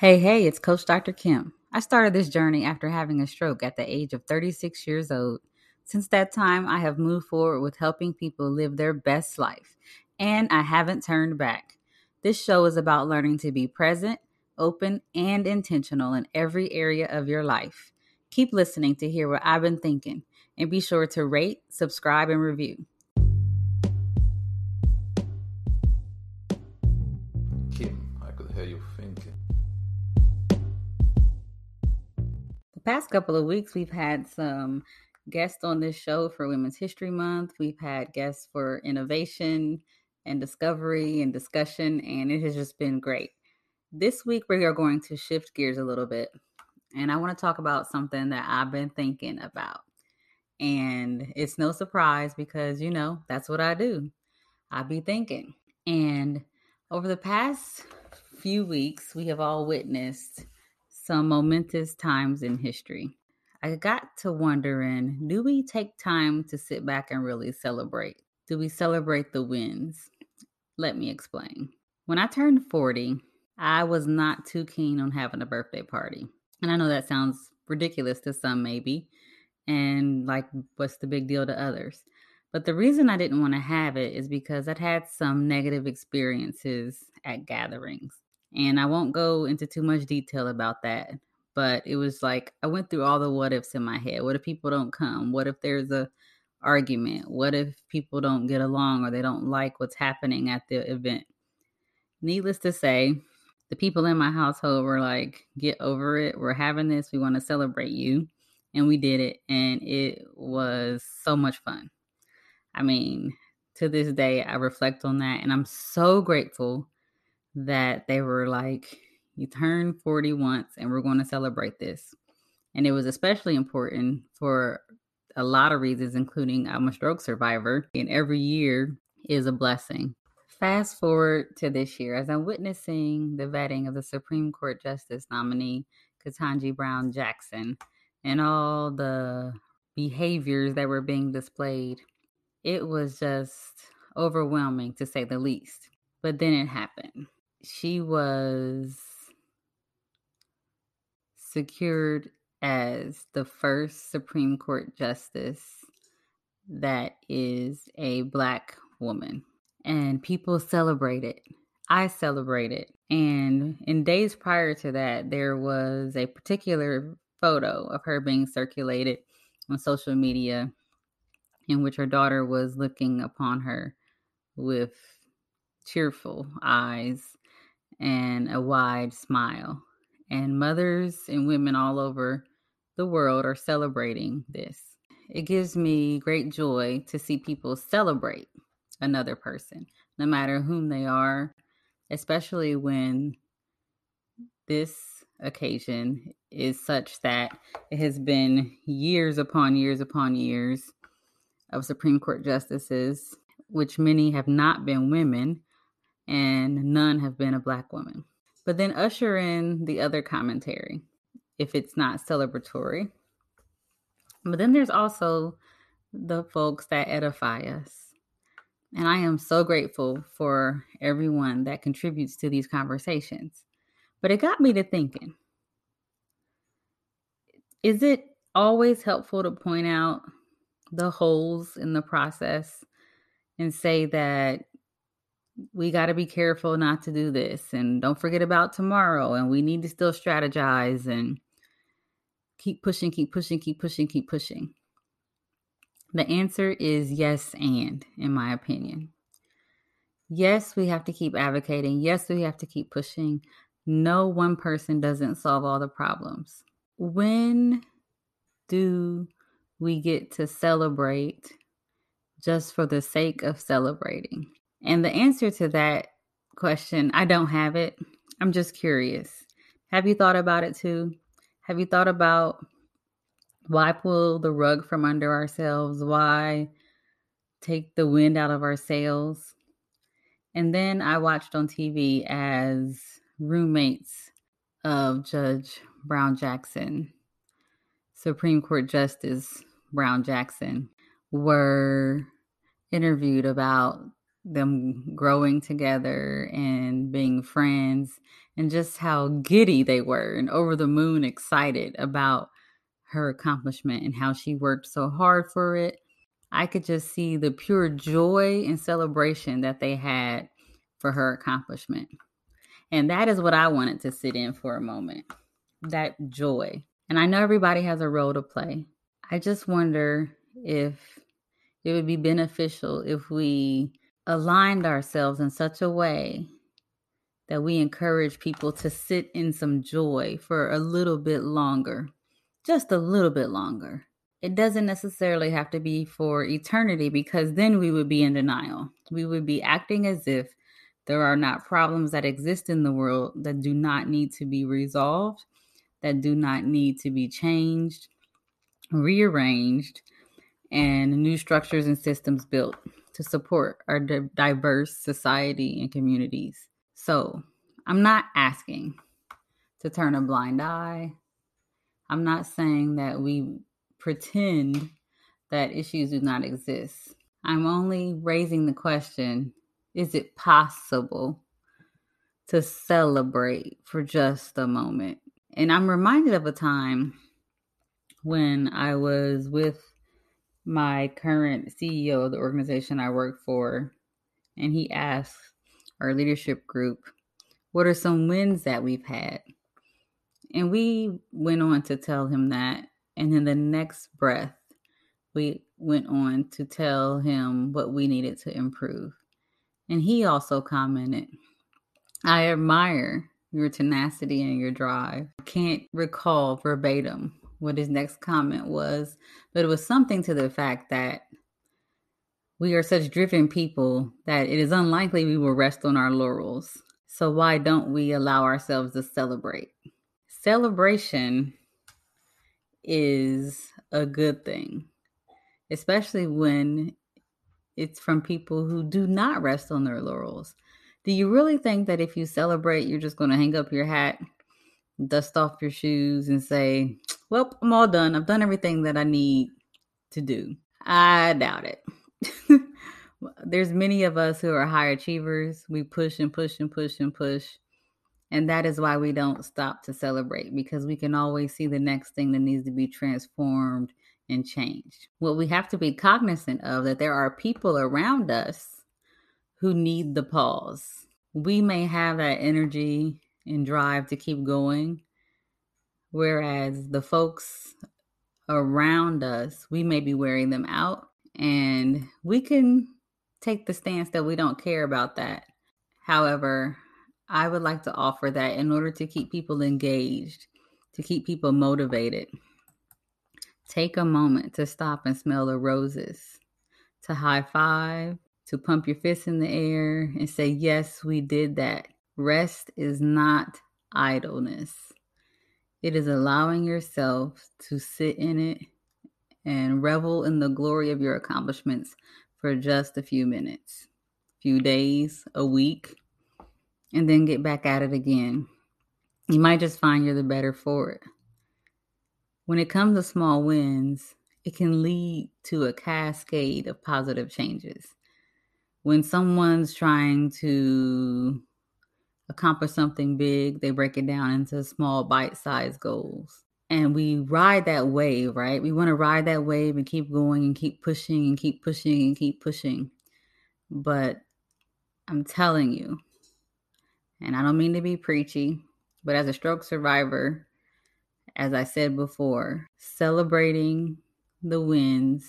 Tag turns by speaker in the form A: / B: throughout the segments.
A: Hey, hey, it's Coach Dr. Kim. I started this journey after having a stroke at the age of 36 years old. Since that time, I have moved forward with helping people live their best life, and I haven't turned back. This show is about learning to be present, open, and intentional in every area of your life. Keep listening to hear what I've been thinking, and be sure to rate, subscribe, and review. Past couple of weeks, we've had some guests on this show for Women's History Month. We've had guests for innovation and discovery and discussion, and it has just been great. This week, we are going to shift gears a little bit, and I want to talk about something that I've been thinking about. And it's no surprise because, you know, that's what I do. I be thinking. And over the past few weeks, we have all witnessed some momentous times in history. I got to wondering do we take time to sit back and really celebrate? Do we celebrate the wins? Let me explain. When I turned 40, I was not too keen on having a birthday party. And I know that sounds ridiculous to some, maybe, and like, what's the big deal to others? But the reason I didn't want to have it is because I'd had some negative experiences at gatherings. And I won't go into too much detail about that, but it was like I went through all the what ifs in my head. What if people don't come? What if there's a argument? What if people don't get along or they don't like what's happening at the event? Needless to say, the people in my household were like, get over it. We're having this. We want to celebrate you. And we did it. And it was so much fun. I mean, to this day, I reflect on that. And I'm so grateful that they were like, you turn 40 once and we're going to celebrate this. And it was especially important for a lot of reasons, including I'm a stroke survivor, and every year is a blessing. Fast forward to this year, as I'm witnessing the vetting of the Supreme Court Justice nominee, Ketanji Brown Jackson, and all the behaviors that were being displayed, it was just overwhelming to say the least. But then it happened she was secured as the first Supreme Court justice that is a black woman. And people celebrate it. I celebrate it. And in days prior to that, there was a particular photo of her being circulated on social media in which her daughter was looking upon her with cheerful eyes and a wide smile. And mothers and women all over the world are celebrating this. It gives me great joy to see people celebrate another person, no matter whom they are, especially when this occasion is such that it has been years upon years upon years of Supreme Court justices, which many have not been women, and none have been a black woman. But then usher in the other commentary if it's not celebratory. But then there's also the folks that edify us. And I am so grateful for everyone that contributes to these conversations. But it got me to thinking is it always helpful to point out the holes in the process and say that we got to be careful not to do this and don't forget about tomorrow and we need to still strategize and keep pushing keep pushing keep pushing keep pushing. The answer is yes and in my opinion. Yes we have to keep advocating. Yes we have to keep pushing. No one person doesn't solve all the problems. When do we get to celebrate just for the sake of celebrating and the answer to that question, I don't have it. I'm just curious. Have you thought about it too? Have you thought about why pull the rug from under ourselves? Why take the wind out of our sails? And then I watched on TV as roommates of Judge Brown Jackson, Supreme Court Justice Brown Jackson, were interviewed about them growing together and being friends and just how giddy they were and over the moon excited about her accomplishment and how she worked so hard for it. I could just see the pure joy and celebration that they had for her accomplishment. And that is what I wanted to sit in for a moment that joy. And I know everybody has a role to play. I just wonder if it would be beneficial if we aligned ourselves in such a way that we encourage people to sit in some joy for a little bit longer, just a little bit longer. It doesn't necessarily have to be for eternity because then we would be in denial. We would be acting as if there are not problems that exist in the world that do not need to be resolved, that do not need to be changed, rearranged, and new structures and systems built to support our diverse society and communities. So, I'm not asking to turn a blind eye. I'm not saying that we pretend that issues do not exist. I'm only raising the question is it possible to celebrate for just a moment? And I'm reminded of a time when I was with my current CEO of the organization I work for, and he asked our leadership group, What are some wins that we've had? And we went on to tell him that. And in the next breath, we went on to tell him what we needed to improve. And he also commented, I admire your tenacity and your drive. I can't recall verbatim what his next comment was, but it was something to the fact that we are such driven people that it is unlikely we will rest on our laurels. So, why don't we allow ourselves to celebrate? Celebration is a good thing, especially when it's from people who do not rest on their laurels. Do you really think that if you celebrate, you're just going to hang up your hat dust off your shoes and say, Well, I'm all done. I've done everything that I need to do. I doubt it. There's many of us who are high achievers. We push and push and push and push. And that is why we don't stop to celebrate because we can always see the next thing that needs to be transformed and changed. What we have to be cognizant of that there are people around us who need the pause. We may have that energy and drive to keep going. Whereas the folks around us, we may be wearing them out, and we can take the stance that we don't care about that. However, I would like to offer that in order to keep people engaged, to keep people motivated. Take a moment to stop and smell the roses, to high five, to pump your fist in the air and say, Yes, we did that. Rest is not idleness, it is allowing yourself to sit in it and revel in the glory of your accomplishments for just a few minutes, few days, a week, and then get back at it again. You might just find you're the better for it. When it comes to small wins, it can lead to a cascade of positive changes. When someone's trying to accomplish something big, they break it down into small bite sized goals. And we ride that wave, right? We want to ride that wave and keep going and keep pushing and keep pushing and keep pushing. But I'm telling you, and I don't mean to be preachy, but as a stroke survivor, as I said before, celebrating the wins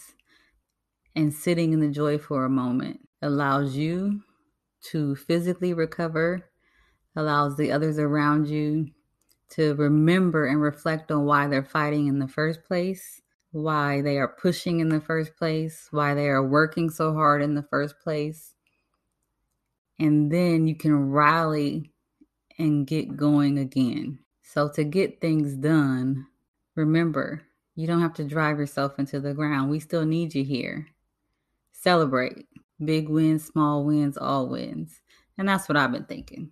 A: and sitting in the joy for a moment allows you to physically recover allows the others around you to remember and reflect on why they're fighting in the first place, why they are pushing in the first place, why they are working so hard in the first place. And then you can rally and get going again. So, to get things done, remember, you don't have to drive yourself into the ground. We still need you here. Celebrate big wins, small wins, all wins. And that's what I've been thinking.